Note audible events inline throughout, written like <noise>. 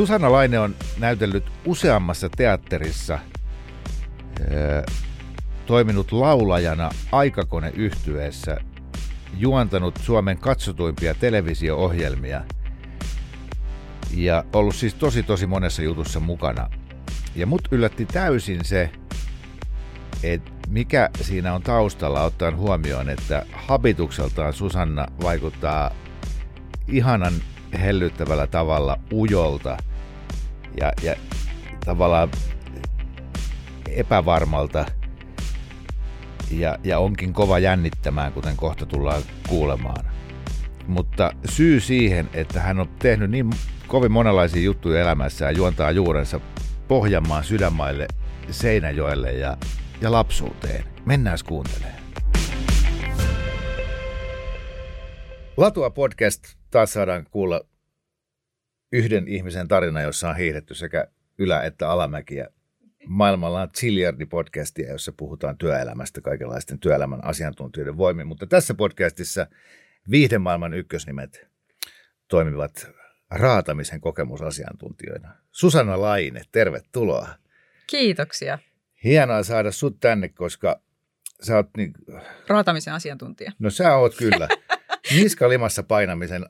Susanna Laine on näytellyt useammassa teatterissa, toiminut laulajana aikakoneyhtyeessä, juontanut Suomen katsotuimpia televisio-ohjelmia ja ollut siis tosi tosi monessa jutussa mukana. Ja mut yllätti täysin se, että mikä siinä on taustalla ottaen huomioon, että habitukseltaan Susanna vaikuttaa ihanan hellyttävällä tavalla ujolta ja, ja tavallaan epävarmalta ja, ja onkin kova jännittämään, kuten kohta tullaan kuulemaan. Mutta syy siihen, että hän on tehnyt niin kovin monenlaisia juttuja elämässään, juontaa juurensa Pohjanmaan sydänmaille, Seinäjoelle ja, ja lapsuuteen. Mennään kuuntelemaan. Latua podcast taas saadaan kuulla yhden ihmisen tarina, jossa on hiihdetty sekä ylä- että alamäkiä. Maailmalla on Ziljardi-podcastia, jossa puhutaan työelämästä kaikenlaisten työelämän asiantuntijoiden voimin, mutta tässä podcastissa viihdemaailman ykkösnimet toimivat raatamisen kokemusasiantuntijoina. Susanna Laine, tervetuloa. Kiitoksia. Hienoa saada sut tänne, koska sä oot niin... Raatamisen asiantuntija. No sä oot kyllä. <laughs> Niskalimassa painamisen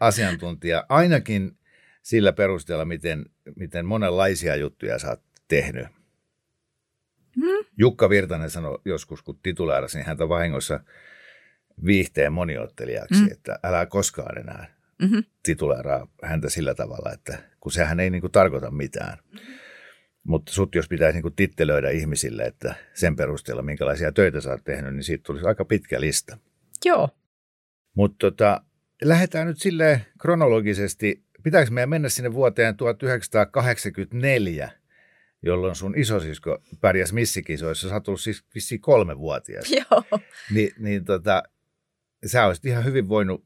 asiantuntija, ainakin sillä perusteella, miten, miten monenlaisia juttuja sä oot tehnyt. Hmm. Jukka Virtanen sanoi joskus, kun tituleerasin häntä vahingossa viihteen moniottelijaksi, hmm. että älä koskaan enää mm-hmm. tituleeraa häntä sillä tavalla, että kun sehän ei niin kuin tarkoita mitään. Mm-hmm. Mutta sut jos pitäisi niin tittelöidä ihmisille, että sen perusteella minkälaisia töitä sä oot tehnyt, niin siitä tulisi aika pitkä lista. Joo. Mutta tota, lähdetään nyt sille kronologisesti Pitääkö meidän mennä sinne vuoteen 1984, jolloin sun isosisko pärjäsi missikisoissa? Sä oot siis vissiin kolmevuotias. <laughs> Joo. Ni, niin tota, sä olisit ihan hyvin voinut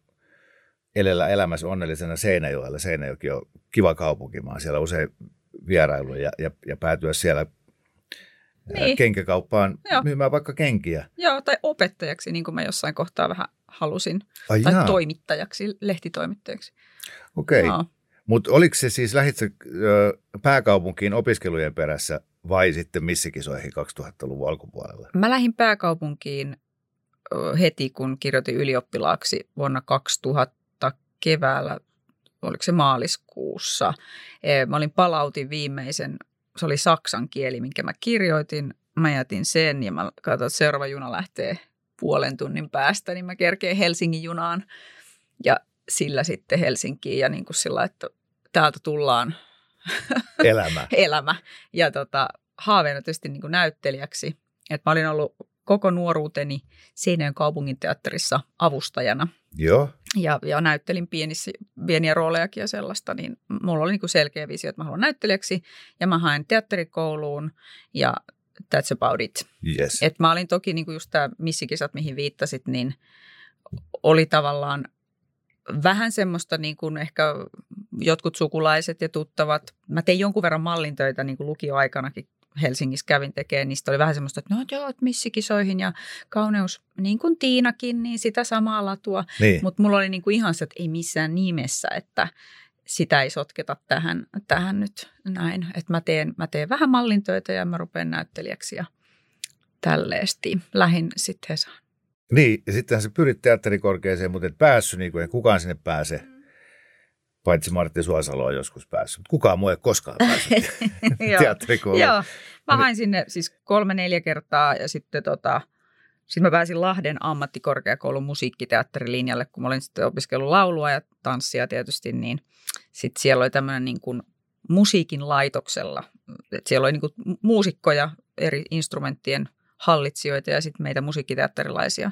elellä elämässä onnellisena Seinäjoella. Seinäjoki on kiva kaupunki. Mä siellä usein vierailu ja, ja, ja päätyä siellä niin. kenkäkauppaan Joo. myymään vaikka kenkiä. Joo, tai opettajaksi, niin kuin mä jossain kohtaa vähän halusin. Ai tai jaa. toimittajaksi, lehtitoimittajaksi. Okei. Okay. Mutta oliko se siis, lähitsä pääkaupunkiin opiskelujen perässä vai sitten missikisoihin 2000-luvun alkupuolella? Mä lähdin pääkaupunkiin heti, kun kirjoitin ylioppilaaksi vuonna 2000 keväällä, oliko se maaliskuussa. E, mä olin palautin viimeisen, se oli saksan kieli, minkä mä kirjoitin. Mä jätin sen ja mä katsoin, että seuraava juna lähtee puolen tunnin päästä, niin mä kerkeen Helsingin junaan. Ja sillä sitten Helsinkiin ja niin kuin sillä, että täältä tullaan <laughs> elämä. elämä. Ja tota, haaveena tietysti niin kuin näyttelijäksi. Et mä olin ollut koko nuoruuteni Seinäjön kaupungin teatterissa avustajana. Joo. Ja, ja näyttelin pienissä, pieniä roolejakin ja sellaista, niin mulla oli niin kuin selkeä visio, että mä haluan näyttelijäksi. Ja mä haen teatterikouluun ja that's about it. Yes. Et mä olin toki niin kuin just tämä missikisat, mihin viittasit, niin oli tavallaan vähän semmoista niin kuin ehkä jotkut sukulaiset ja tuttavat. Mä tein jonkun verran mallintöitä niin kuin lukioaikanakin Helsingissä kävin tekemään, niistä oli vähän semmoista, että no joo, missikisoihin ja kauneus, niin kuin Tiinakin, niin sitä samaa latua. Niin. Mutta mulla oli niin kuin ihan se, että ei missään nimessä, että sitä ei sotketa tähän, tähän nyt näin. Että mä teen, mä teen vähän mallintöitä ja mä rupean näyttelijäksi ja tälleesti. Lähin sitten Hesaan. Niin, ja sittenhän se pyrit teatterikorkeeseen, mutta et päässyt, niin kuin ei kukaan sinne pääse. Paitsi Martti Suosalo on joskus päässyt. Mutta kukaan muu ei koskaan päässyt <laughs> teatterikouluun. Joo, mä hain sinne siis kolme-neljä kertaa ja sitten tota, sitten mä pääsin Lahden ammattikorkeakoulun musiikkiteatterilinjalle, kun mä olin sitten opiskellut laulua ja tanssia tietysti, niin sitten siellä oli tämmöinen niin kuin musiikin laitoksella. Et siellä oli niin kuin muusikkoja eri instrumenttien hallitsijoita ja sitten meitä musiikkiteatterilaisia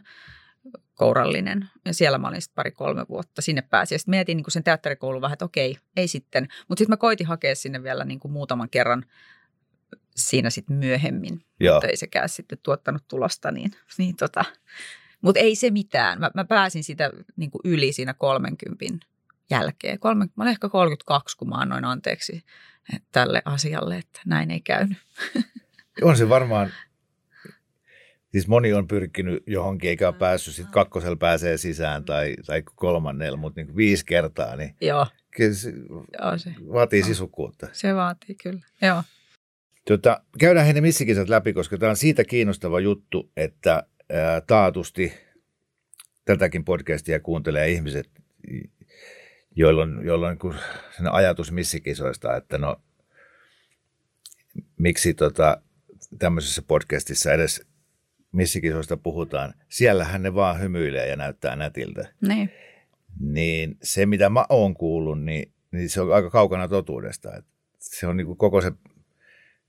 kourallinen. Ja siellä mä olin sitten pari-kolme vuotta. Sinne pääsin. Ja sitten mietin niin sen teatterikoulun vähän, että okei, ei sitten. Mutta sitten mä koitin hakea sinne vielä niin kuin muutaman kerran siinä sitten myöhemmin. Joo. Mutta ei sekään sitten tuottanut tulosta. Niin, niin tota. Mutta ei se mitään. Mä, mä pääsin sitä niin kuin yli siinä 30 jälkeen. Kolme, mä olin ehkä 32, kun mä annoin anteeksi tälle asialle, että näin ei käynyt. <laughs> On se varmaan, siis moni on pyrkinyt johonkin eikä ole päässyt, sitten kakkosella pääsee sisään tai, tai kolmannella, mutta niin viisi kertaa, niin Joo, kyllä se joo se, vaatii sisukkuutta. se vaatii kyllä. Joo. Tota, käydään heidän missikisat läpi, koska tämä on siitä kiinnostava juttu, että ää, taatusti tätäkin podcastia kuuntelee ihmiset, joilla on, joilla on niin kuin sen ajatus missikisoista, että no miksi tota, tämmöisessä podcastissa edes missikisoista puhutaan. Siellähän ne vaan hymyilee ja näyttää nätiltä. Niin. Niin se, mitä mä oon kuullut, niin, niin se on aika kaukana totuudesta. Et se on niin kuin koko se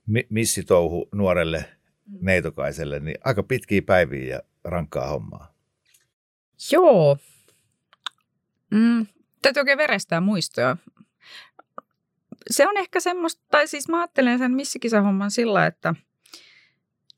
mi- missitouhu nuorelle neitokaiselle, niin aika pitkiä päiviä ja rankkaa hommaa. Joo. Mm, täytyy oikein verestää muistoja. Se on ehkä semmoista, tai siis mä ajattelen sen missikisahomman sillä, että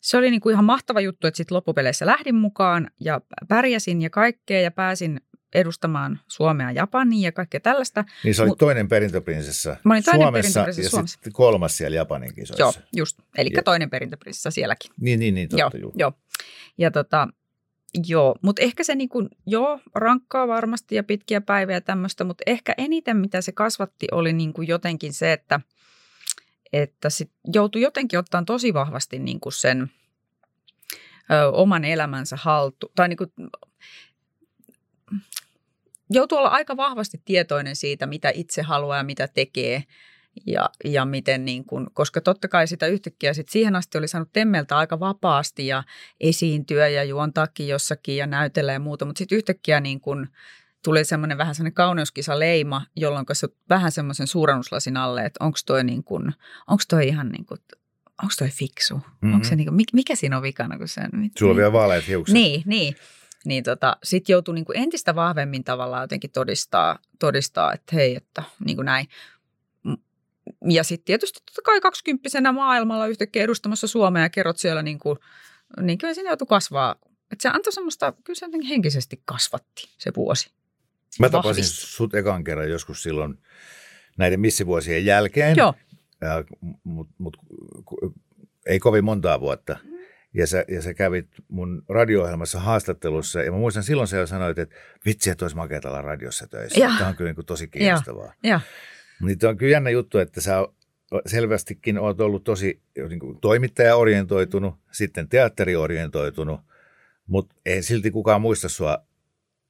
se oli niinku ihan mahtava juttu, että sitten loppupeleissä lähdin mukaan ja pärjäsin ja kaikkea ja pääsin edustamaan Suomea Japaniin ja kaikkea tällaista. Niin se oli Mut- toinen perintöprinsessa Mä olin toinen Suomessa perintöprinsessa ja Suomessa. sitten kolmas siellä Japanin kisoissa. Joo, just. Eli toinen perintöprinsessa sielläkin. Niin, niin, niin, totta, joo, juu. joo. Ja tota, joo, mutta ehkä se niinku, joo, rankkaa varmasti ja pitkiä päiviä ja tämmöistä, mutta ehkä eniten mitä se kasvatti oli niinku jotenkin se, että, että sit joutui jotenkin ottaa tosi vahvasti niinku sen ö, oman elämänsä haltu, tai niinku, joutuu olla aika vahvasti tietoinen siitä, mitä itse haluaa ja mitä tekee. Ja, ja miten niin kuin, koska totta kai sitä yhtäkkiä sit siihen asti oli saanut temmeltä aika vapaasti ja esiintyä ja juontaakin jossakin ja näytellä ja muuta, mutta sitten yhtäkkiä niin kuin tuli semmoinen vähän semmoinen kauneuskisa leima, jolloin se vähän semmoisen suurennuslasin alle, että onko toi, niin kuin, onko toi ihan niin kuin, onko toi fiksu? Mm-hmm. Onko se niin kuin, mikä siinä on vikana? Kun se, Sulla on vielä vaaleat hiukset. niin, niin. Niin tota, sitten joutui niin kuin entistä vahvemmin tavallaan jotenkin todistaa, todistaa että hei, että niin kuin näin. Ja sitten tietysti totta kai kaksikymppisenä maailmalla yhtäkkiä edustamassa Suomea ja kerrot siellä niin kuin, niin kyllä siinä joutui kasvaa. Että se antoi semmoista, kyllä se jotenkin henkisesti kasvatti se vuosi. Mä tapasin vahvisti. sut ekan kerran joskus silloin näiden missivuosien jälkeen. Joo, Ja, mut, ei kovin montaa vuotta. Ja sä, ja sä kävit mun radio-ohjelmassa haastattelussa, ja mä muistan silloin sä jo sanoit, että vitsi, että olisi makeata olla radiossa töissä. Joo. Tämä on kyllä niin kuin tosi kiinnostavaa. joo, Niin on kyllä jännä juttu, että sä selvästikin oot ollut tosi niin kuin toimittaja-orientoitunut, sitten teatteriorientoitunut, mutta ei silti kukaan muista sua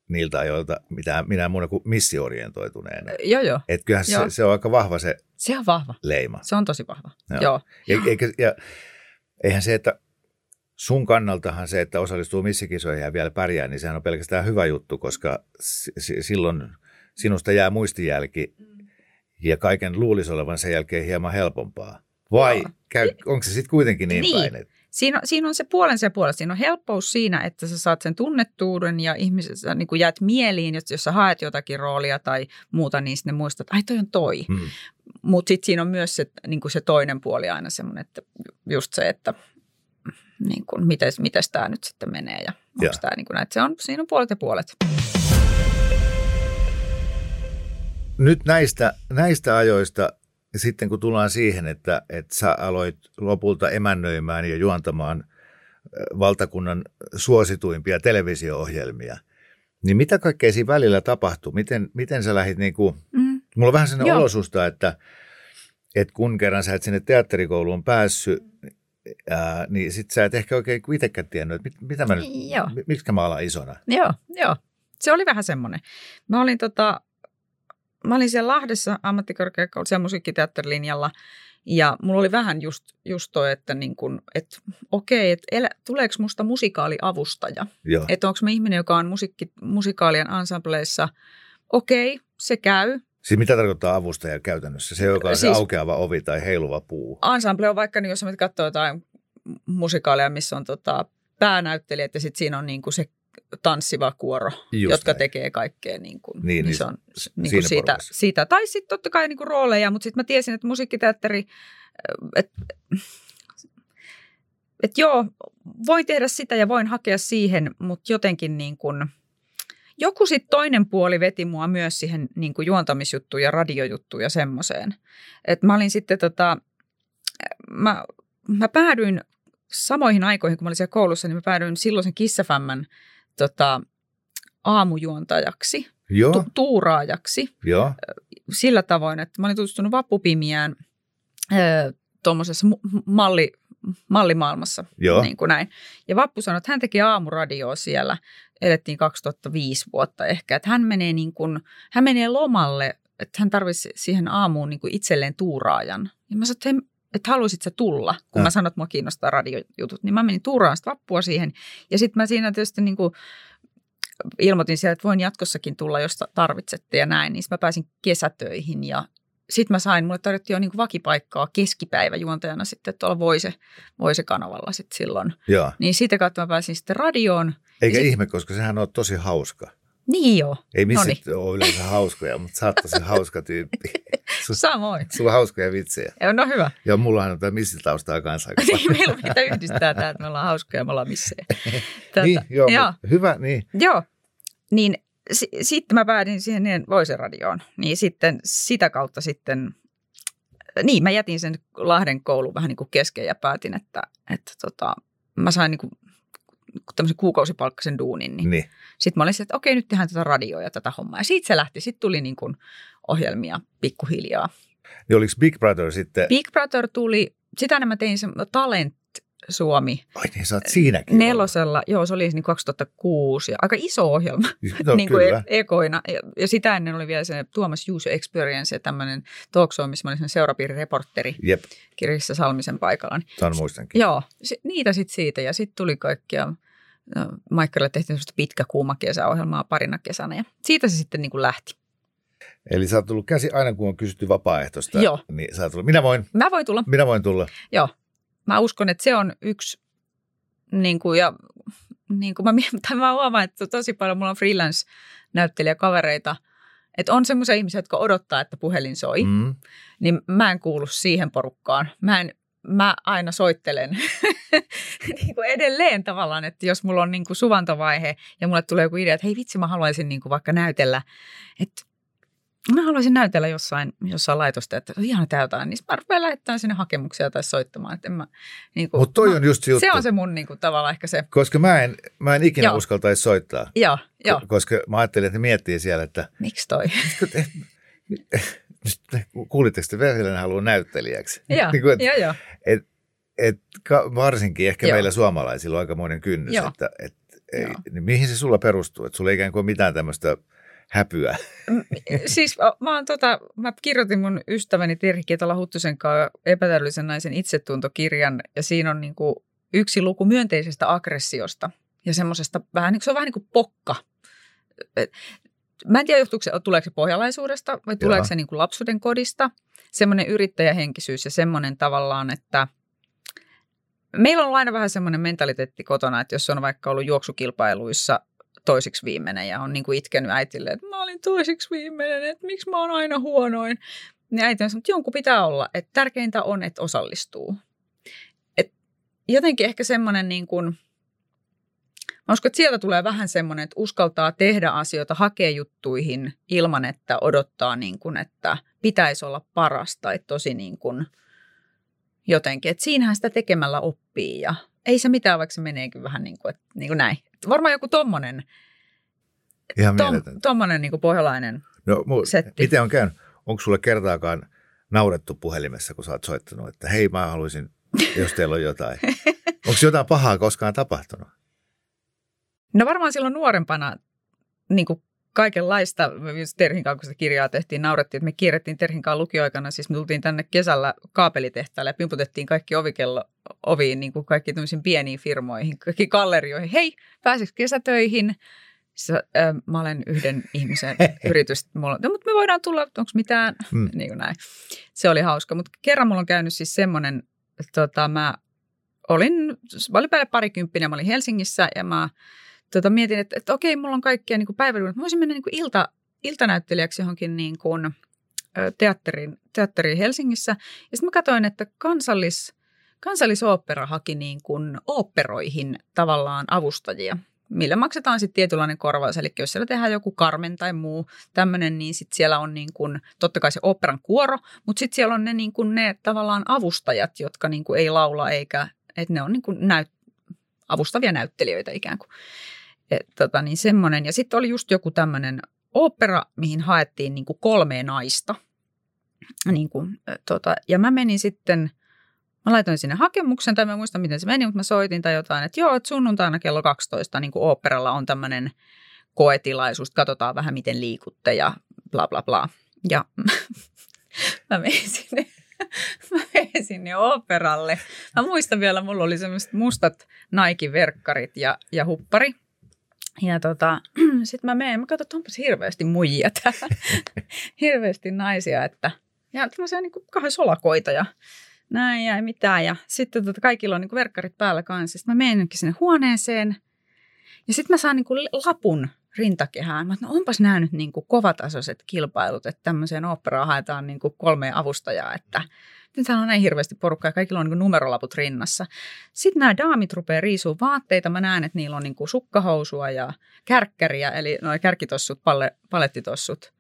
niiltä ajoilta mitään, minä muuta kuin missiorientoituneena. joo, joo. Että kyllähän se, Joo. se on aika vahva se Se on vahva. leima. Se on tosi vahva. Joo. Joo. Ja, eikä, ja eihän se, että sun kannaltahan se, että osallistuu missikisoihin ja vielä pärjää, niin sehän on pelkästään hyvä juttu, koska s- s- silloin sinusta jää muistijälki ja kaiken luulisi olevan sen jälkeen hieman helpompaa. Vai käy, onko se sitten kuitenkin niin, Niin. päin? Että, Siinä on, siinä on se puolensa ja puolensa. Siinä on helppous siinä, että sä saat sen tunnettuuden ja ihmisessä niin kuin jäät mieliin, jos, jos sä haet jotakin roolia tai muuta, niin sitten muistat, että ai toi on toi. hmm. Mutta sitten siinä on myös se, niin kuin se toinen puoli aina semmoinen, että just se, että niin kuin, mites, mites tämä nyt sitten menee ja onko tämä niin kuin, että se on, siinä on puolet ja puolet. Nyt näistä, näistä ajoista, sitten kun tullaan siihen, että, että sä aloit lopulta emännöimään ja juontamaan valtakunnan suosituimpia televisio-ohjelmia, niin mitä kaikkea siinä välillä tapahtui? Miten, miten sä lähdit niin kuin, Mm. mulla on vähän sellainen Joo. olosusta, että, että kun kerran sä et sinne teatterikouluun päässyt, ää, niin sit sä et ehkä oikein itsekään tiennyt, että mit, mitä mä nyt, Joo. mi- miksi mä alan isona. Joo, joo. Se oli vähän semmoinen. Mä olin, tota, mä olin siellä Lahdessa ammattikorkeakoulussa ja musiikkiteatterilinjalla ja mulla oli vähän just, just toi, että niin kun, et, okei, että elä, tuleeko musta musikaaliavustaja? Että onko mä ihminen, joka on musiikki, musikaalien ensembleissa? Okei, se käy. Siis mitä tarkoittaa avustaja käytännössä? Se, joka on se Siis- aukeava ovi tai heiluva puu. Ensemble on vaikka, niin jos sä nyt katsoo jotain musikaaleja, missä on tota, päänäyttelijät ja sitten siinä on niin kuin se tanssiva kuoro, Just jotka näin. tekee kaikkea. Niin, kuin, Niin, niin, niin se on niin kuin siitä, porukassa. siitä. Tai sitten totta kai niin kuin rooleja, mutta sitten mä tiesin, että musiikkiteatteri, että et joo, voin tehdä sitä ja voin hakea siihen, mutta jotenkin niin kuin, joku sitten toinen puoli veti mua myös siihen niin kuin juontamisjuttuun ja radiojuttuun ja semmoiseen. Että mä olin sitten tota, mä, mä päädyin samoihin aikoihin, kun mä olin siellä koulussa, niin mä päädyin silloisen Kissafämmän tota, aamujuontajaksi, Joo, tu- tuuraajaksi joo. sillä tavoin, että mä olin tutustunut vappupimiään tuommoisessa malli, mallimaailmassa. Joo. Niin kuin näin. Ja Vappu sanoi, että hän teki aamuradioa siellä, elettiin 2005 vuotta ehkä, että hän menee, niin kuin, hän menee lomalle, että hän tarvitsi siihen aamuun niin kuin itselleen tuuraajan. Ja mä sanoin, että, että haluaisit sä tulla, kun Ja. mä sanoin, että mua kiinnostaa radiojutut. Niin mä menin tuuraan sitä Vappua siihen. Ja sitten mä siinä tietysti niin kuin ilmoitin siellä, että voin jatkossakin tulla, jos ta- tarvitsette ja näin. Niin mä pääsin kesätöihin ja sitten mä sain, mulle tarjottiin jo niin kuin vakipaikkaa keskipäiväjuontajana sitten tuolla Voise, Voise-kanavalla sitten silloin. joo. Niin siitä kautta mä pääsin sitten radioon. Eikä sit- ihme, koska sehän on tosi hauska. Niin joo, Ei missä ole yleensä hauskoja, mutta sä oot tosi hauska tyyppi. <laughs> Su- samoin. Sulla on hauskoja vitsejä. Ja No hyvä. Ja mullahan on tämä missitaustaa kanssa <laughs> Niin, meillä pitää yhdistää tämä, että me ollaan hauskoja ja me ollaan missejä. <laughs> Tätä, Niin, joo, joo. joo. hyvä, niin. Joo, niin s- sitten mä päädin siihen Voisen radioon. Niin sitten sitä kautta sitten, niin mä jätin sen Lahden koulun vähän niin kuin kesken ja päätin, että, että tota, mä sain niin kuin tämmöisen kuukausipalkkaisen duunin. Niin. niin. Sitten mä olin se, että okei, nyt tehdään tätä radioa ja tätä hommaa. Ja siitä se lähti. Sitten tuli niin kuin ohjelmia pikkuhiljaa. niin oliko Big Brother sitten, Big Brother tuli, sitä mä tein se Talent Suomi ai niin sä oot siinäkin ollut. nelosella. Joo, se oli niin 2006 ja aika iso ohjelma. <laughs> No niin kuin kyllä. e- ekoina. Ja, ja sitä ennen oli vielä se Tuomas User Experience ja tämmöinen talk show, missä mä olin semmoinen seurapiirireportteri Jep, Kirjassa Salmisen paikalla. Niin, tämän muistankin. joo, si- niitä sitten siitä ja sitten tuli kaikkia. No, Michaelille tehtiin semmoista pitkä kuuma kesäohjelmaa parina kesänä ja siitä se sitten niin kuin lähti. Eli sä oot tullut käsi aina, kun on kysytty vapaaehtoista. Joo. Niin sä oot tullut, minä voin, Mä voin tulla, minä voin tulla. joo. Mä uskon, että se on yksi, niin kuin, ja niin kuin mä, <laughs> tai mä huomaan, että tosi paljon mulla on freelance-näyttelijäkavereita, että on semmoisia ihmisiä, jotka odottaa, että puhelin soi. Mm. niin mä en kuulu siihen porukkaan. Mä, en, mä aina soittelen <laughs> niin kuin edelleen tavallaan, että jos mulla on niin kuin suvantovaihe ja mulle tulee joku idea, että hei vitsi, mä haluaisin niin kuin vaikka näytellä, että mä haluaisin näytellä jossain, jossain laitosta, että ihan jotain, niin mä rupean lähettämään sinne hakemuksia tai soittamaan. Että en mä, niin kuin, Mutta toi on just se juttu. se on se mun niin kuin, tavallaan ehkä se, Koska mä en, mä en ikinä Joo. uskaltaisi soittaa. joo, Ko- Koska mä ajattelin, että ne miettii siellä, että miksi toi? <laughs> kuulitteko te Vehviläinen haluaa näyttelijäksi? joo, <laughs> Niin kuin, et- joo, joo, et, et, varsinkin ehkä Joo. meillä suomalaisilla on aikamoinen kynnys, Joo. että et, ei, niin mihin se sulla perustuu? Että sulla ei ikään kuin mitään tämmöistä häpyä. siis mä, oon tota, mä kirjoitin mun ystäväni Terhi Kietola Huttusen kanssa epätäydellisen naisen itsetuntokirjan ja siinä on niinku yksi luku myönteisestä aggressiosta ja semmoisesta vähän niin kuin, se on vähän niin kuin pokka. Et, Mä en tiedä, johtuuko se, tuleeko se pohjalaisuudesta vai tuleeko Joo. se niin kuin lapsuuden kodista. Semmoinen yrittäjähenkisyys ja semmoinen tavallaan, että meillä on ollut aina vähän semmoinen mentaliteetti kotona, että jos on vaikka ollut juoksukilpailuissa toisiksi viimeinen ja on niin kuin itkenyt äitille, että mä olin toisiksi viimeinen, että miksi mä oon aina huonoin. Niin äiti on sanonut, että jonkun pitää olla, että tärkeintä on, että osallistuu. Et jotenkin ehkä semmoinen niin kuin, mä uskon, että sieltä tulee vähän semmoinen, että uskaltaa tehdä asioita, hakea juttuihin ilman, että odottaa niin kuin, että pitäisi olla paras tai tosi niin kuin jotenkin. Että siinähän sitä tekemällä oppii ja ei se mitään, vaikka se meneekin vähän niin kuin, että, niin kuin näin. Varmaan joku tommonen, Ihan tom, tommonen niin kuin pohjalainen. No, mu- setti. miten on käynyt? Onko sulle kertaakaan naurettu puhelimessa, kun sä oot soittanut, että hei mä haluaisin, jos teillä on jotain. <laughs> Onko jotain pahaa koskaan tapahtunut? No varmaan silloin nuorempana niin kuin kaikenlaista, just Terhin kanssa, kun sitä kirjaa tehtiin, naurettiin, että me kierrettiin Terhin kanssa lukioaikana, siis me tultiin tänne kesällä kaapelitehtaalle ja pimputettiin kaikki ovikello oviin, niin kuin kaikki tämmöisiin pieniin firmoihin, kaikki gallerioihin. Hei, pääsikö kesätöihin? Siis, äh, mä olen yhden <laughs> ihmisen yritys. Mulla, no, mutta me voidaan tulla, onko mitään? Mm. Niin kuin näin. Se oli hauska. Mutta kerran mulla on käynyt siis semmoinen, tota, mä olin, mä olin päälle parikymppinen, mä olin Helsingissä ja mä tota, mietin, että, että okei, mulla on kaikkea niin päiväduunit. Mä voisin mennä niin ilta, iltanäyttelijäksi johonkin niin kuin, teatteriin, teatteriin Helsingissä. Ja sitten mä katsoin, että kansallis, kansallisooppera haki niin kuin oopperoihin tavallaan avustajia millä maksetaan sitten tietynlainen korvaus. Eli jos siellä tehdään joku Carmen tai muu tämmöinen, niin sitten siellä on niin kuin, totta kai se operan kuoro, mutta sitten siellä on ne, niin kuin ne tavallaan avustajat, jotka niin kuin ei laula eikä, että ne on niin kuin näyt, avustavia näyttelijöitä ikään kuin. Et, tota, niin semmoinen. Ja sitten oli just joku tämmöinen opera, mihin haettiin niin kuin kolme naista. Niin kuin, tota, ja mä menin sitten, mä laitoin sinne hakemuksen, tai mä muistan miten se meni, mutta mä soitin tai jotain, että joo, että sunnuntaina kello 12 niin kuin operalla on tämmöinen koetilaisuus, katsotaan vähän miten liikutte ja bla bla bla. Ja <laughs> mä menin sinne, <laughs> mä menin sinne operalle. Mä muistan vielä, mulla oli semmoiset mustat Nike-verkkarit ja, ja huppari. Ja tota, <clears throat> sitten mä menen, mä katson, että onpas hirveästi muijia täällä. <laughs> hirveästi naisia, että ja tämmöisiä niin kahden solakoita ja näin ja ei mitään. Ja sitten tota, kaikilla on niin verkkarit päällä kanssa. Sitten mä menenkin sinne huoneeseen ja sitten mä saan niin lapun rintakehään. Mä no onpas nämä nyt niin kovatasoiset kilpailut, että tämmöiseen operaan haetaan niin kolme avustajaa, että nyt täällä on näin hirveästi porukkaa ja kaikilla on niin numerolaput rinnassa. Sitten nämä daamit rupeaa riisua vaatteita. Mä näen, että niillä on niin sukkahousua ja kärkkäriä, eli noin kärkitossut, palle, palettitossut.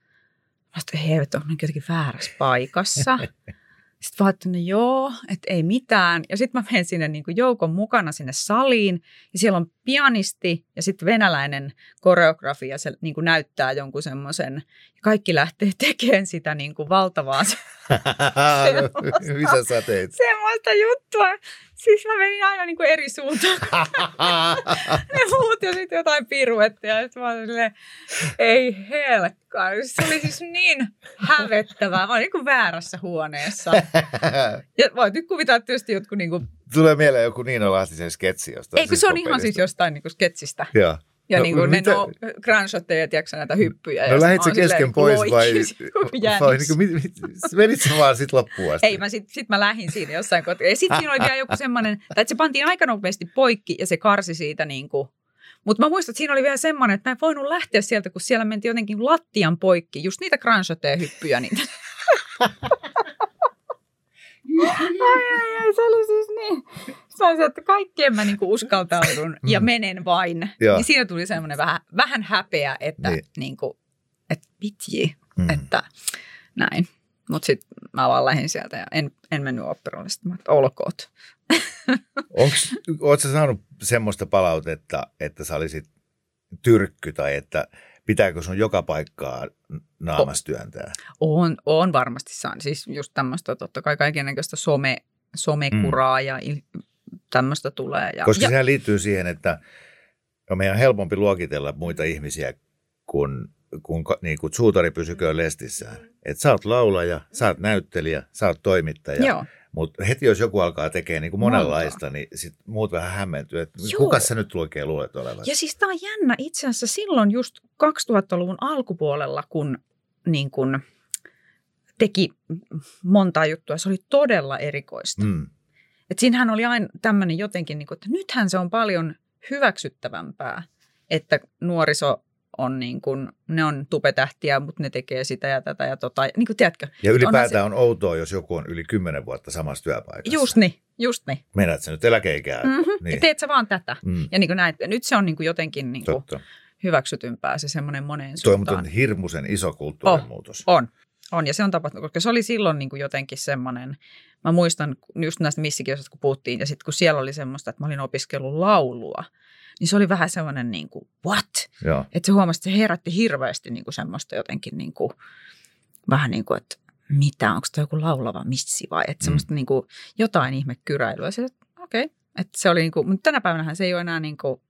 Mä sanoin, että he on jotenkin väärässä paikassa. <laughs> Sitten vaan, että no joo, että ei mitään. Ja sitten mä menen sinne niin kuin joukon mukana sinne saliin. Ja siellä on pianisti ja sitten venäläinen koreografia. Se niin kuin näyttää jonkun semmoisen. Ja kaikki lähtee <laughs> tekemään sitä niin kuin valtavaa. <laughs> Mitä sä teit? <laughs> Semmoista juttua. Siis mä menin aina niin kuin eri suuntaan. <laughs> ne muut ja sitten jotain piruettia. Ja mä olin silleen, ei helkkaa. Se oli siis niin hävettävää. Mä olin niin kuin väärässä huoneessa. Ja voit nyt kuvitella tietysti jotkut niin kuin... Tulee mieleen joku Niino Lahtisen sketsi jostain. Ei, kun se on ihan siis jostain niin kuin sketsistä. Joo. Ja No, niin kuin ne mitä- no, grandshotteja, tiedätkö näitä hyppyjä. ja No sit lähdit sä oon silleen kesken pois vai, kuin vai niin kuin, mit, mit, menit sä vaan sit loppuun asti? Ei, mä sit, sit mä lähdin siinä jossain kohtaa. Ja sitten siinä oli vielä joku semmoinen, tai että se pantiin aika nopeasti poikki ja se karsi siitä niin kuin. Mutta mä muistan, että siinä oli vielä semmoinen, että mä en voinut lähteä sieltä, kun siellä mentiin jotenkin lattian poikki. Just niitä grandshotteja hyppyjä. Niitä. <laughs> ai, ai, ai, se oli siis niin. Se oli se, että kaikkeen mä niinku uskaltaudun ja menen vain. Joo. Niin siinä tuli semmoinen vähän, vähän häpeä, että Niin. niin. niinku, että vitji, Mm. että näin. Mutta sitten mä vaan lähdin sieltä ja en, en mennyt operolle. Sitten mä että olkoot. <laughs> Sä saanut semmoista palautetta, että sä olisit tyrkky tai että pitääkö sun joka paikkaa naamas työntää? On, on varmasti saanut. Siis just tämmöistä totta kai kaikennäköistä some, somekuraa mm. ja il, tämmöistä tulee. Ja, Koska ja, sehän liittyy siihen, että on meidän helpompi luokitella muita ihmisiä, kun, kun niin kuin suutari pysyköön lestissään. Että sä oot laulaja, sä oot näyttelijä, sä oot toimittaja. Joo. Mutta heti jos joku alkaa tekemään niin kuin monenlaista, niin sit muut vähän hämmentyy, että kuka sä nyt oikein luulet olevan? ja siis tämä on jännä itse asiassa silloin just 2000-luvun alkupuolella, kun niin kun teki monta juttua. Se oli todella erikoista. Mm. Et siinähän oli aina tämmöinen jotenkin, niin kuin, että nythän se on paljon hyväksyttävämpää, että nuoriso on niin kuin, ne on tupetähtiä, mutta ne tekee sitä ja tätä ja tota. Niin kuin, tiedätkö? Ja ylipäätään on outoa, jos joku on yli kymmenen vuotta samassa työpaikassa. Just niin, just niin. Meinaat sä nyt eläkeikää? Mm-hmm. Niin. Niin. Teet sä vaan tätä. Mm. Ja niin kuin näin, nyt se on niin kuin jotenkin niin kuin Totta. hyväksytympää se semmoinen moneen Toi on suuntaan. muuten hirmuisen iso kulttuurimuutos. On. On, ja se on tapahtunut, koska se oli silloin niin kuin jotenkin semmoinen, mä muistan just näistä missikiosasta, kun puhuttiin, ja sitten kun siellä oli semmoista, että mä olin opiskellut laulua, niin se oli vähän semmoinen niin kuin, what? Joo. Että se huomasi, että se herätti hirveästi niin kuin semmoista jotenkin niin kuin, vähän niin kuin, että mitä, onko tämä joku laulava missi vai, että semmoista niin kuin jotain ihme kyräilyä. Se, että okei, okay. että se oli niin kuin, mutta tänä päivänä se ei ole enää niin, kuin,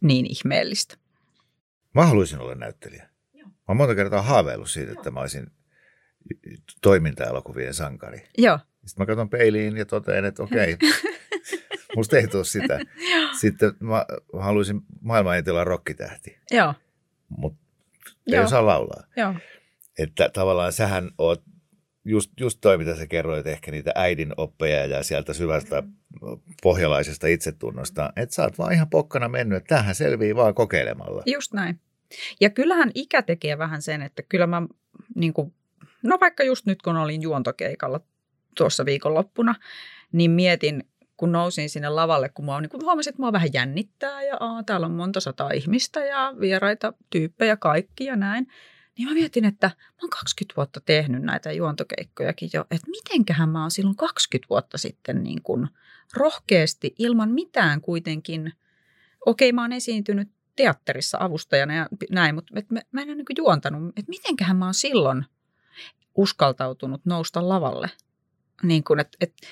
niin ihmeellistä. Mä haluaisin olla näyttelijä. Mä oon monta kertaa haaveillut siitä, että mä olisin toiminta-elokuvien sankari. Joo, Sitten mä katson peiliin ja totean, että okei, <laughs> musta ei tule sitä. Sitten mä haluaisin maailman olla rokkitähti, joo, mutta ei Joo. osaa laulaa. joo. Että tavallaan sähän oot just, just toi, mitä sä kerroit, ehkä niitä äidin oppeja ja sieltä syvästä pohjalaisesta itsetunnosta, että sä oot vaan ihan pokkana mennyt, että tämähän selvii vaan kokeilemalla. Just näin. Ja kyllähän ikä tekee vähän sen, että kyllä mä, niin kuin, no vaikka just nyt kun olin juontokeikalla tuossa viikonloppuna, niin mietin, kun nousin sinne lavalle, kun mä niin huomasin, että mua vähän jännittää ja aa, täällä on monta sataa ihmistä ja vieraita tyyppejä kaikki ja näin. Niin mä mietin, että mä oon 20 vuotta tehnyt näitä juontokeikkojakin jo, että mitenköhän mä oon silloin 20 vuotta sitten niin kuin rohkeasti ilman mitään kuitenkin, okei mä oon esiintynyt teatterissa avustajana ja näin, mutta et mä, mä en ole niin juontanut, että mitenköhän mä oon silloin uskaltautunut nousta lavalle. Niin kuin, että, että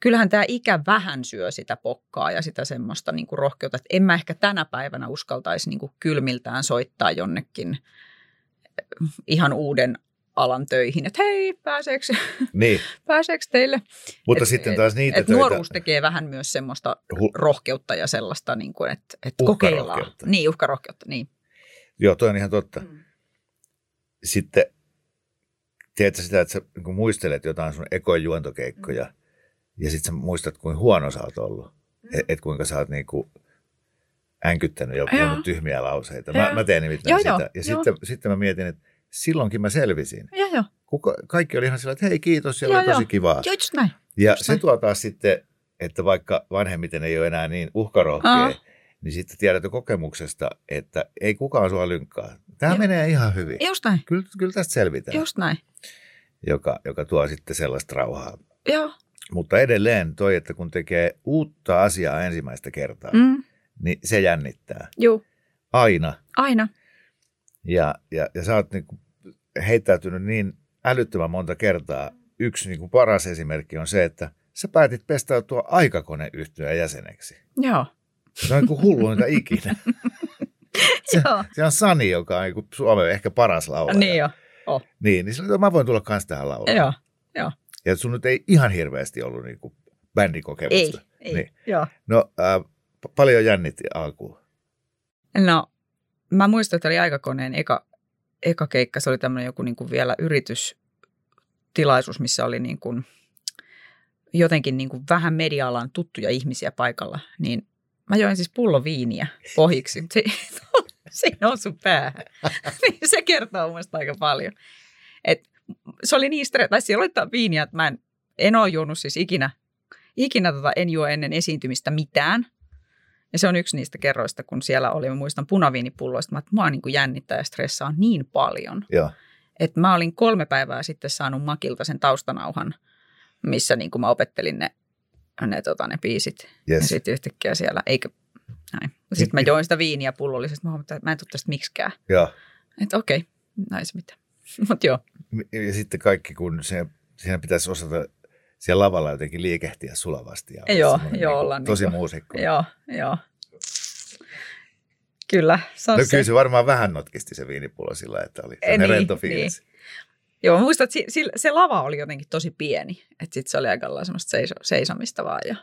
kyllähän tämä ikä vähän syö sitä pokkaa ja sitä semmoista niin kuin rohkeutta, että en mä ehkä tänä päivänä uskaltaisi niin kuin kylmiltään soittaa jonnekin ihan uuden alan töihin, että hei, pääseekö, <laughs> Niin, pääseekö teille? mutta Et- sitten taas niitä et töitä, nuoruus tekee vähän myös semmoista Hu- rohkeutta ja sellaista, niin kuin, että, että kokeillaan. Niin, uhkarohkeutta, niin. joo, toi on ihan totta. Mm. Sitten tiedätkö sitä, että sä niin muistelet jotain sun ekoja juontokeikkoja Mm. ja sitten sä muistat, kuinka huono sä oot ollut. Että et kuinka sä oot niinku änkyttänyt joku joku tyhmiä lauseita. Mä, mä teen nimittäin Joo, sitä. joo, ja joo. sitten, sitten mä mietin, että silloinkin mä selvisin. Joo, joo. Kuka, kaikki oli ihan sillä, että hei kiitos, siellä Joo, oli tosi joo. kivaa. Joo, just näin. Ja just se näin. tuo taas sitten, että vaikka vanhemmiten ei ole enää niin uhkarohkea, Aa. niin sitten tiedät jo kokemuksesta, että ei kukaan sua lynkkaa. Tämä Joo. menee ihan hyvin. Just näin. Kyllä, kyllä tästä selvitään, Just näin. joka, joka tuo sitten sellaista rauhaa. Joo. Mutta edelleen toi, että kun tekee uutta asiaa ensimmäistä kertaa. Mm. niin se jännittää. Joo. Aina. Aina. Ja, ja, ja sä oot niinku heittäytynyt niin älyttömän monta kertaa. Yksi niinku paras esimerkki on se, että sä päätit pestautua aikakoneyhtyön jäseneksi. Joo. Se on niin hulluinta <laughs> ikinä. <laughs> Se, Joo. se on Sani, joka on niin Suomen ehkä paras laulaja. Niin jo. Niin, niin sillä mä voin tulla kans tähän laulamaan. Joo. Ja sun nyt ei ihan hirveästi ollut niin kuin bändikokemusta. Ei. Ei. Niin. Joo. No, äh, paljon jännitti alkuun. No, mä muistan, että oli aikakoneen eka, eka keikka. Se oli tämmöinen joku niin kuin vielä yritystilaisuus, missä oli niin kuin jotenkin niin kuin vähän media-alan tuttuja ihmisiä paikalla. Niin mä join siis pullo viiniä pohjiksi, se, <laughs> se ei noussut päähän. <laughs> niin se kertoo mun aika paljon. Et se oli niin stre- tai siellä oli viiniä, että mä en, en ole juonut siis ikinä, ikinä tota, en juo ennen esiintymistä mitään. Ja se on yksi niistä kerroista, kun siellä oli, mä muistan punaviinipulloista, mä, että mua niin kuin jännittää ja stressaa niin paljon, Joo. että mä olin kolme päivää sitten saanut Makilta sen taustanauhan, missä niin kuin mä opettelin ne, ne, tota, ne biisit. Ja Yes. sitten yhtäkkiä siellä, eikö, näin. Sitten mä join sitä viiniä pullollisesti, mä huomasin, että mä en tule tästä miksikään. Joo. Että okei, näin se mitä. <laughs> Mutta joo, Ja sitten kaikki, kun se, siinä pitäisi osata siellä lavalla jotenkin liikehtiä sulavasti. Ja Joo, joo, niinku olla Tosi niinku- muusikko. joo, joo. Kyllä, se on No se. kyllä se varmaan vähän notkisti se viinipullo sillä, että oli Eh, niin, niin, rento fiilis. Joo, mä muistan, että si- se lava oli jotenkin tosi pieni. Että sitten se oli aika lailla semmoista seiso- seisomista vaan ja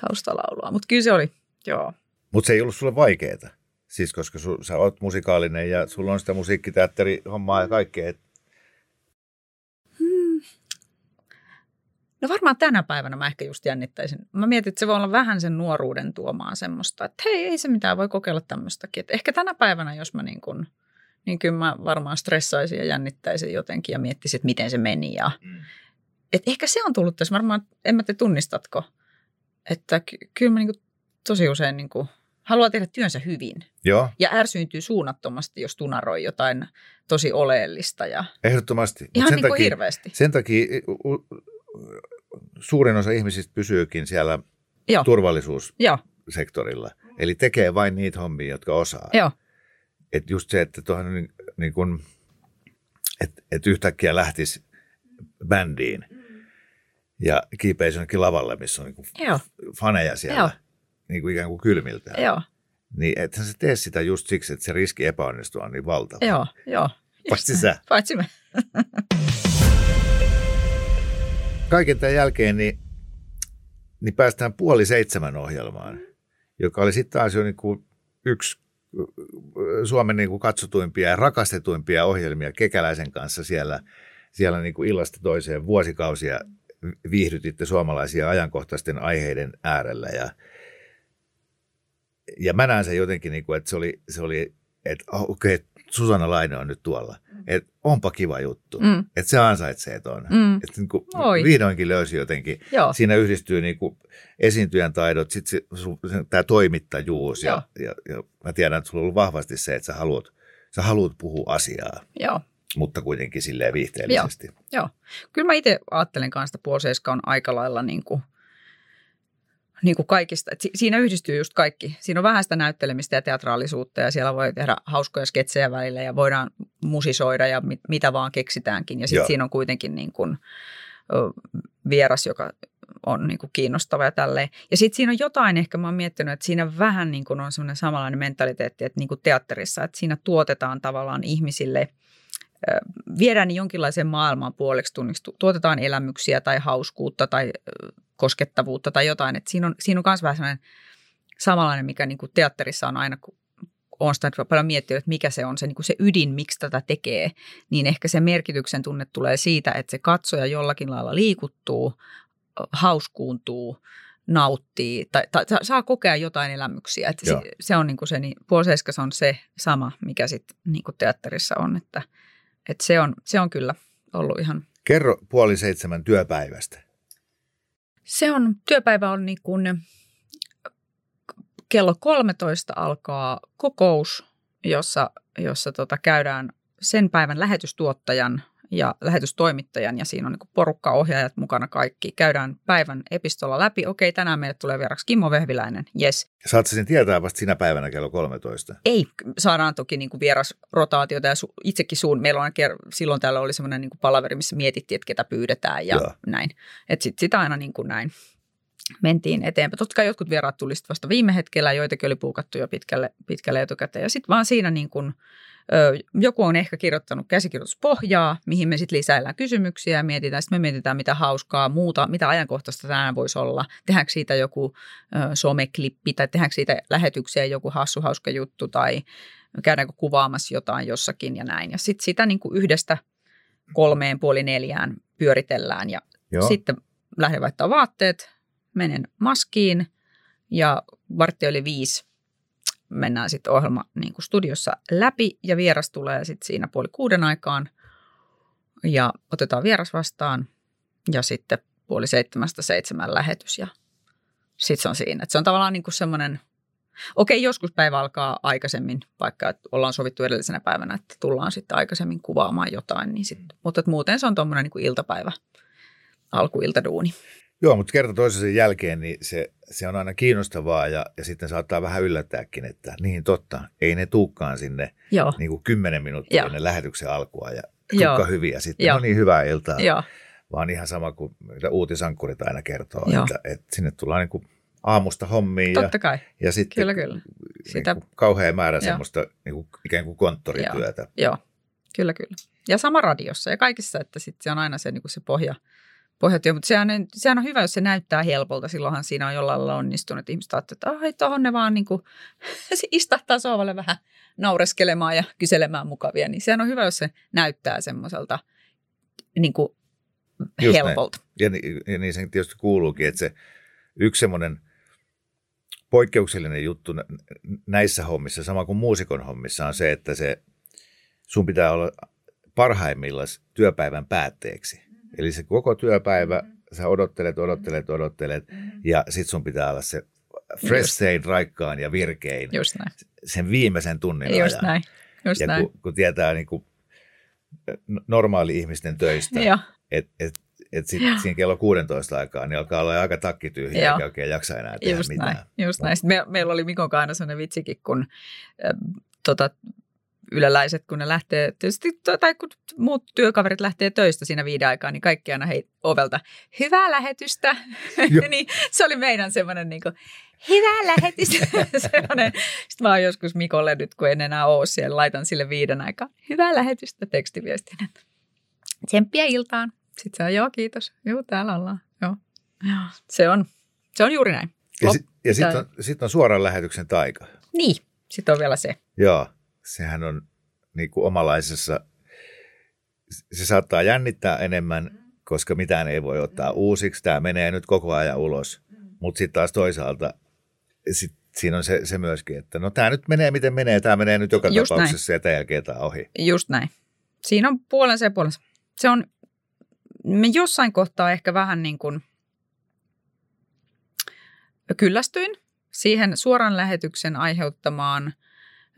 taustalaulua. Mutta kyllä se oli, joo. Mutta se ei ollut sulle vaikeeta. Siis koska su, sä oot musikaalinen ja sulla on sitä musiikkiteatterihommaa ja kaikkea. Et, No varmaan tänä päivänä mä ehkä just jännittäisin. Mä mietin, että se voi olla vähän sen nuoruuden tuomaa semmoista, että hei, ei se mitään, voi kokeilla tämmöistäkin. Että ehkä tänä päivänä, jos mä niin kuin, niin kyllä mä varmaan stressaisin ja jännittäisin jotenkin ja miettisin, että miten se meni. Ja, et ehkä se on tullut tässä, varmaan, en mä te tunnistatko, että ky- kyllä mä niin kuin tosi usein niin kuin haluaa tehdä työnsä hyvin. joo, Ja ärsyyntyy suunnattomasti, jos tunaroi jotain tosi oleellista ja ehdottomasti. Mut ihan sen niin kuin takia, hirveästi. Sen takia suurin osa ihmisistä pysyykin siellä Joo, turvallisuussektorilla. joo, Eli tekee vain niitä hommia, jotka osaa. joo, Et just se, että tuohon niin, niin kun, et, et yhtäkkiä lähtisi bändiin ja kiipeisi jonnekin lavalle, missä on niin kuin joo, faneja siellä Joo. niin kuin ikään kuin kylmiltään. joo, Niin ethän sä tee sitä just siksi, että se riski epäonnistua on niin valtava. joo, joo. Paitsi sä. Paitsi me. <laughs> Kaiken tämän jälkeen niin, niin päästään puoli seitsemän ohjelmaan, joka oli sitten taas jo niin kuin yksi Suomen niin kuin katsotuimpia ja rakastetuimpia ohjelmia Kekäläisen kanssa siellä, siellä niin kuin illasta toiseen vuosikausia viihdytitte suomalaisia ajankohtaisten aiheiden äärellä. Ja, ja mä näen sen jotenkin, niin kuin, että se oli, se oli että okei, okay, Susanna Laine on nyt tuolla. Että onpa kiva juttu. Mm. Että se ansaitsee ton. Mm. Niin kuin Oi. vihdoinkin löysi jotenkin. Joo. Siinä yhdistyy niin kuin esiintyjän taidot, sitten tämä toimittajuus. Ja, ja, ja, mä tiedän, että sulla on ollut vahvasti se, että sä haluat, sä haluat puhua asiaa, Joo. mutta kuitenkin silleen viihteellisesti. Joo. Kyllä mä itse ajattelen kanssa, että puoli on aika lailla niin kuin, niin kuin kaikista. Et si- siinä yhdistyy just kaikki. Siinä on vähän sitä näyttelemistä ja teatraalisuutta ja siellä voi tehdä hauskoja sketsejä välillä ja voidaan musisoida ja mit, mitä vaan keksitäänkin. Ja sitten siinä on kuitenkin niin kuin, ö, vieras, joka on niin kuin kiinnostava ja tälleen. Ja sitten siinä on jotain, ehkä mä oon miettinyt, että siinä vähän niin kuin on semmoinen samanlainen mentaliteetti, että niin kuin teatterissa, että siinä tuotetaan tavallaan ihmisille – viedään ne jonkinlaiseen maailmaan puoleksi tunniksi, Tu- tuotetaan elämyksiä tai hauskuutta tai koskettavuutta tai jotain. Et siinä on, siinä on myös vähän sellainen samanlainen, mikä niin kuin teatterissa on aina, kun olen sitä paljon miettinyt, että mikä se on se, niin kuin se ydin, miksi tätä tekee, niin ehkä se merkityksen tunne tulee siitä, että se katsoja jollakin lailla liikuttuu, hauskuuntuu, nauttii tai, tai sa- saa kokea jotain elämyksiä. Että Joo. se, se on niin kuin se, niin puoli seiskas on se sama, mikä sitten niin kuin teatterissa on, että – et se, on, se on kyllä ollut ihan... Kerro puoli seitsemän työpäivästä. Se on, työpäivä on niin kuin, kello 13 alkaa kokous, jossa, jossa tota käydään sen päivän lähetystuottajan ja lähetystoimittajan ja siinä on niin porukkaohjaajat mukana kaikki. Käydään päivän epistola läpi. Okei, tänään meille tulee vieraksi Kimmo Vehviläinen. Yes. Saat sen tietää vasta sinä päivänä kello 13. Ei, saadaan toki niin kuin vierasrotaatiota ja su, itsekin suun. Meillä on ker- silloin täällä oli semmoinen niin palaveri, missä mietittiin, että ketä pyydetään ja Joo. Näin. Että sitten sitä aina niin kuin näin mentiin eteenpäin. Totta kai jotkut vieraat tuli sit vasta viime hetkellä, joitakin oli puukattu jo pitkälle, pitkälle etukäteen. Ja sitten vaan siinä niin kuin, joku on ehkä kirjoittanut käsikirjoituspohjaa, mihin me sitten lisäillään kysymyksiä ja mietitään. Sitten me mietitään, mitä hauskaa muuta, mitä ajankohtaista tänään voisi olla. Tehdäänkö siitä joku someklippi tai tehdäänkö siitä lähetykseen joku hassu hauska juttu tai käydäänkö kuvaamassa jotain jossakin ja näin. Ja sitten sitä niin kuin yhdestä kolmeen puoli neljään pyöritellään ja Joo. sitten lähden vaatteet, menen maskiin ja vartti oli viisi mennään sitten ohjelma niin kuin studiossa läpi ja vieras tulee sitten siinä puoli kuuden aikaan ja otetaan vieras vastaan ja sitten puoli seitsemästä seitsemän lähetys ja sitten se on siinä. Et se on tavallaan niin kuin semmoinen, okei joskus päivä alkaa aikaisemmin, vaikka ollaan sovittu edellisenä päivänä, että tullaan sitten aikaisemmin kuvaamaan jotain, niin sit, mutta et muuten se on tuommoinen niin kuin iltapäivä, alkuiltaduuni. Joo, mutta kerta toisensa jälkeen niin se, se on aina kiinnostavaa ja, ja sitten saattaa vähän yllättääkin, että niin totta, ei ne tuukkaan sinne Joo, niin kuin kymmenen minuuttia Joo. ennen lähetyksen alkua ja Joo. tukka hyviä sitten, Joo. no niin hyvää iltaa. joo, Vaan ihan sama kuin mitä uutisankkurit aina kertoo, Joo. että, että sinne tullaan niin kuin aamusta hommiin ja, totta kai. ja sitten Kyllä, kyllä. Sitä... Sitä- Niin kuin kauhea määrä Joo. semmoista niin kuin, ikään kuin konttorityötä. Joo, kyllä, kyllä. Ja sama radiossa ja kaikissa, että sitten se on aina se, niin kuin se pohja, pohjatyö. Mutta sehän, on- sehän on hyvä, jos se näyttää helpolta. Silloinhan siinä on jollain lailla onnistunut. että Ihmiset ajattelevat, että ai tuohon ne vaan <laughs> niin kuin, istahtaa sohvalle vähän naureskelemaan ja kyselemään mukavia. Niin sehän on hyvä, jos se näyttää semmoiselta niin kuin Just näin. helpolta. Ja, ni- ja niin se tietysti kuuluukin, että se yksi semmoinen poikkeuksellinen juttu nä- näissä hommissa, sama kuin muusikon hommissa, on se, että se, sun pitää olla parhaimmillaan työpäivän päätteeksi. Eli se koko työpäivä, sä odottelet, odottelet, odottelet, ja sit sun pitää olla se fresh raikkaan ja virkein Just näin. sen viimeisen tunnin Just ajan. näin. Just ja näin. kun, kun tietää niin kuin normaali ihmisten töistä, että et, et sitten siinä kello 16 aikaa niin alkaa olla aika takki tyhjä, Joo. eikä oikein jaksa enää tehdä just mitään. näin. Just näin. Sitten me, meillä oli Mikon kanssa sellainen vitsikin, kun äh, tota, yleläiset, kun ne lähtee, tietysti, tai kun muut työkaverit lähtee töistä siinä viiden aikaa, niin kaikki aina hei ovelta, hyvää lähetystä. <laughs> Joo. niin se oli meidän semmoinen niin kuin, hyvää lähetystä. <laughs> semmoinen. Sitten mä oon joskus Mikolle nyt, kun en enää ole siellä, laitan sille viiden aikaa, hyvää lähetystä tekstiviestinä. Tsemppiä iltaan. Sitten se on, joo kiitos, joo täällä ollaan. Joo. Joo. Se on, se on juuri näin. Ja, Lop- si- ja sitten on, sit on suoran lähetyksen taika. Niin, sitten on vielä se. Joo, sehän on niin kuin omalaisessa, se saattaa jännittää enemmän, koska mitään ei voi ottaa uusiksi. Tämä menee nyt koko ajan ulos. Mutta sitten taas toisaalta sit siinä on se, se myöskin, että no tämä nyt menee miten menee. Tämä menee nyt joka Just tapauksessa ja tämän jälkeen tämä ohi. Just näin. Siinä on puolensa ja puolensa. Se on, me jossain kohtaa ehkä vähän niin kuin kyllästyin siihen suoran lähetyksen aiheuttamaan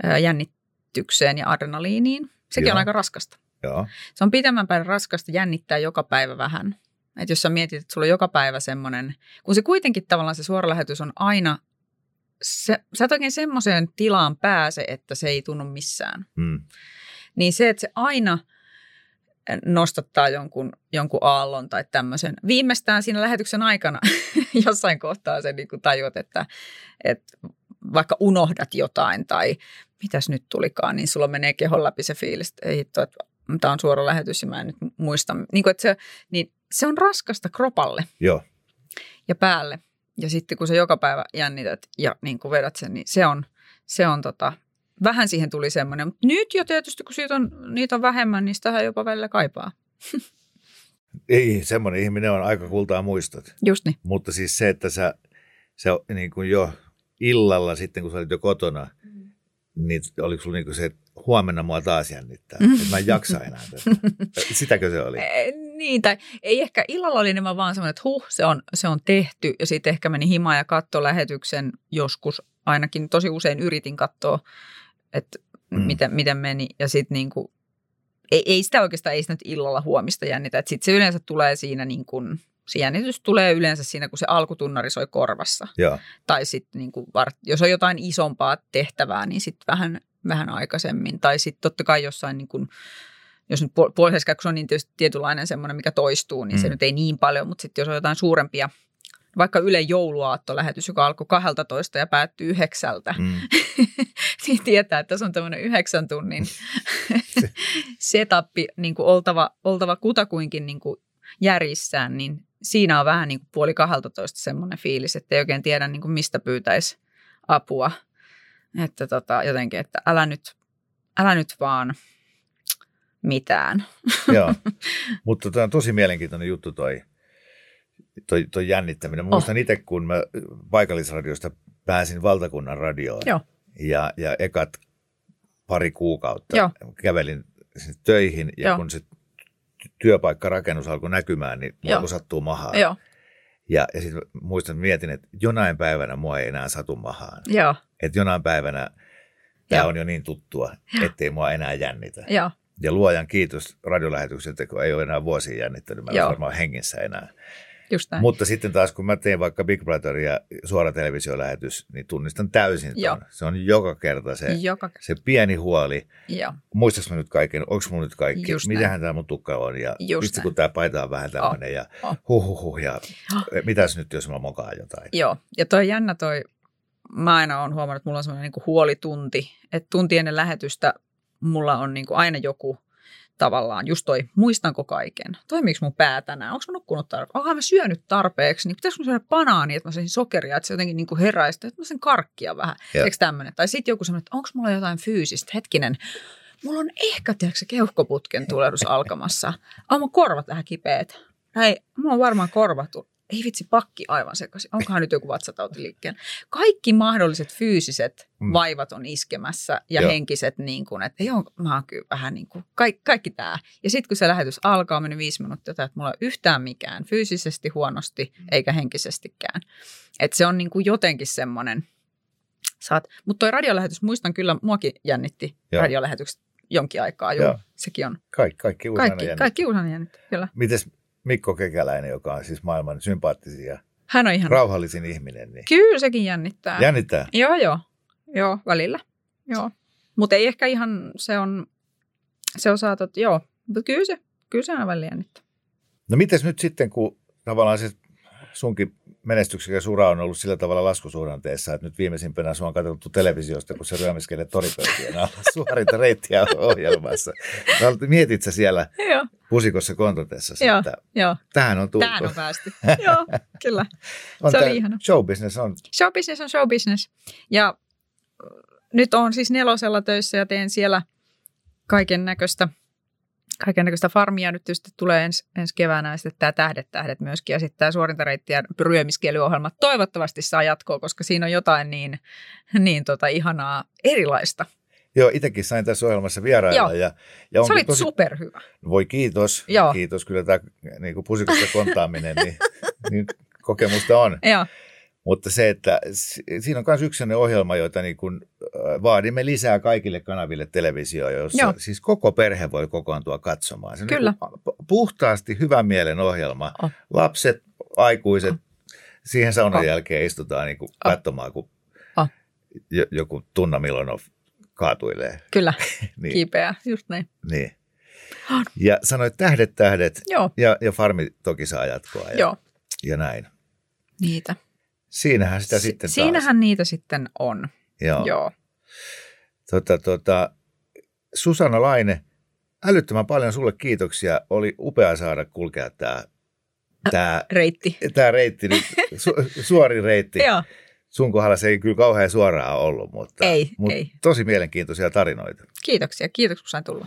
ää, jännitykseen ja adrenaliiniin. Sekin Joo. on aika raskasta. Joo, Se on pitemmän päälle raskasta jännittää joka päivä vähän. Että jos sä mietit, että sulla on joka päivä semmoinen, kun se kuitenkin tavallaan se suora lähetys on aina, se, sä et oikein semmoiseen tilaan pääse, että se ei tunnu missään. mm. Niin se, että se aina nostattaa jonkun, jonkun aallon tai tämmöisen. Viimeistään siinä lähetyksen aikana <laughs> jossain kohtaa se niin tajuat, että, että vaikka unohdat jotain tai mitäs nyt tulikaan, niin sulla menee kehon läpi se fiilis, että ei hitto, että tämä on suora lähetys ja mä en nyt muista. Niin kuin, että se, niin se on raskasta kropalle joo. ja päälle. Ja sitten kun sä joka päivä jännität ja niin kuin vedät sen, niin se on, se on tota, vähän siihen tuli semmoinen. Mutta nyt jo tietysti, kun siitä on, niitä on vähemmän, niin sitähän jopa välillä kaipaa. <laughs> Ei, semmoinen ihminen on aika kultaa muistot. Just niin. Mutta siis se, että sä, sä niin kuin jo illalla sitten, kun sä olit jo kotona, niin oliko sulla niin kuin se, että huomenna mua taas jännittää. Että mä en jaksa enää tätä. <laughs> Sitäkö se oli? Niin, tai ei ehkä illalla oli enemmän vaan semmoinen, että huh, se on, se on tehty. Ja sitten ehkä meni himaan ja katsoi lähetyksen joskus. Ainakin tosi usein yritin katsoa, että Mm. miten, miten meni. Ja sitten niin kuin, ei, ei sitä oikeastaan, ei sitä nyt illalla huomista jännitä. Sitten se yleensä tulee siinä niin kuin, se jännitys tulee yleensä siinä, kun se alkutunnari soi korvassa. Joo, Tai sitten niin kuin, jos on jotain isompaa tehtävää, niin sitten vähän, vähän aikaisemmin. Tai sitten totta kai jossain, niin kuin, jos nyt puol- puolisessa kun se on niin tietysti tietynlainen semmoinen, mikä toistuu, niin mm. se nyt ei niin paljon. Mutta sitten jos on jotain suurempia, vaikka Yle jouluaattolähetys, joka alkoi 12 ja päättyi yhdeksältä, mm. <laughs> niin tietää, että tässä on tämmöinen yhdeksän tunnin <laughs> <laughs> setappi niin kuin oltava, oltava kutakuinkin niin kuin järjissään, niin siinä on vähän niin kuin puoli 12 semmoinen fiilis, että ei oikein tiedä niin kuin mistä pyytäisi apua. Että tota, jotenkin, että älä nyt, älä nyt vaan mitään. <laughs> Joo, mutta tämä on tosi mielenkiintoinen juttu toi, toi, toi jännittäminen. Mä Oh. muistan itse, kun mä paikallisradiosta pääsin valtakunnan radioon Joo. ja, ja ekat pari kuukautta Joo. kävelin töihin ja Joo. kun se työpaikkarakennus alkoi näkymään, niin mulla Joo. alkoi sattua mahaan. Joo, Ja, ja sitten muistan, että mietin, että jonain päivänä mua ei enää satu mahaan. joo, Että jonain päivänä tämä Joo. on jo niin tuttua, ettei mua enää jännitä. joo, Ja luojan kiitos radiolähetyksen teko ei ole enää vuosia jännittänyt. Mä en Joo. varmaan hengissä enää. Just näin. Mutta sitten taas kun mä teen vaikka Big Brother ja suora televisiolähetys, niin tunnistan täysin Joo. ton. Se on joka kerta se, Joka, se pieni huoli. joo, Muistaks mä nyt kaiken? Onko mulla nyt kaikki? Just näin. Mitähän tämä mun tukka on? Ja Just vitsi näin. kun tämä paita on vähän tämmöinen ja Oh. huhuhuh. Ja Oh. mitäs nyt jos mä mokaan jotain? Joo, ja toi jännä toi, mä aina olen huomannut, että mulla on semmoinen niin huolitunti, että tunti ennen lähetystä mulla on niin kuin aina joku tavallaan, just toi, muistanko kaiken? Toimiiko mun pää tänään? Onko mä nukkunut tarpeeksi? Onko mä syönyt tarpeeksi? Niin pitäisikö mä syödä banaani, että mä saisin sokeria, että se jotenkin niin kuin heräisi, että mä sen karkkia vähän. Eikö tämmöinen? Tai sitten joku sanoo, että onko mulla jotain fyysistä? Hetkinen, mulla on ehkä, tiedätkö, se keuhkoputken tulehdus <laughs> alkamassa. On mun korvat vähän kipeät. Ei, mulla on varmaan korvat. Ei vitsi, pakki aivan sekaisin. Onkohan nyt joku vatsatauti liikkeellä? Kaikki mahdolliset fyysiset Mm. vaivat on iskemässä ja Joo. henkiset niin kuin, että joo, mä oon kyllä vähän niin kuin, kaikki, kaikki tämä. Ja sitten kun se lähetys alkaa, mennyt viisi minuuttia, että mulla ei ole yhtään mikään fyysisesti huonosti eikä henkisestikään. Että se on niin kuin jotenkin semmoinen, saat, mutta toi radiolähetys, muistan kyllä, muakin jännitti Joo. radiolähetykset jonkin aikaa jo. Joo. Sekin on. Kaikki, kaikki, uusina Kaikki, jännittää. kaikki uusana jännittää, kyllä. Mites Mikko Kekäläinen, joka on siis maailman sympaattisin ja Hän on ihan, rauhallisin ihminen, niin kyllä sekin jännittää. jännittää. Joo, joo. Joo, välillä. Joo. Mutta ei ehkä ihan, se on, se on saatot, joo. Mutta kyllä se, kyllä se on välillä jännittää. No mites nyt sitten, kun tavallaan se sunkin menestyksekäs ura on ollut sillä tavalla laskusuhdanteessa, että nyt viimeisimpänä sua on katsottu televisiosta, kun se ryömiskelee toripöytien alla <laughs> suorinta reittiä ohjelmassa. Mietit sä siellä Joo, pusikossa kontotessa, Joo. että joo. tähän on tultu. Tähän on päästy. <laughs> joo, kyllä. on se oli ihana. Show business on, Show business on show business. Ja nyt on siis nelosella töissä ja teen siellä kaiken näköistä kaikennäköistä farmia nyt tietysti tulee ens, ensi keväänä ja sitten tämä Tähdet tähdet myöskin ja sitten tämä suorintareittien ryömiskelyohjelma toivottavasti saa jatkoa, koska siinä on jotain niin, niin tota ihanaa erilaista. Joo, itsekin sain tässä ohjelmassa vierailla. Joo. Ja, ja Se oli tosi, superhyvä. Voi kiitos. Joo. Kiitos. Kyllä tämä niin kuin pusikosta kontaaminen, niin, niin kokemusta on. Joo, Mutta se, että si- siinä on myös yksi sellainen ohjelma, jota niin kuin, äh, vaadimme lisää kaikille kanaville televisioon, jossa Joo. siis koko perhe voi kokoontua katsomaan. Se on Kyllä. Niin puhtaasti hyvän mielen ohjelma. Oh. Lapset, aikuiset, siihen saunan Oh. jälkeen istutaan niin kuin Oh. katsomaan, kun Oh. jo- joku Tunna Milonov kaatuilee. kyllä, <laughs> Niin, kiipeää, just näin. niin. Ja sanoit tähdet, tähdet Joo, ja, ja farmi toki saa jatkoa ja, joo, ja näin. niitä. Siinähän sitä Si- sitten taas. Siinähän niitä sitten on, Joo. joo. Tota, tota, Susanna Laine, älyttömän paljon sulle kiitoksia. Oli upea saada kulkea tämä tää, Reitti. tää reitti, nyt, su, suori reitti. Joo, Sun kohdalla se ei kyllä kauhean suoraan ollut, mutta, Ei, mutta ei. tosi mielenkiintoisia tarinoita. kiitoksia, kiitoksia kun sain tulla.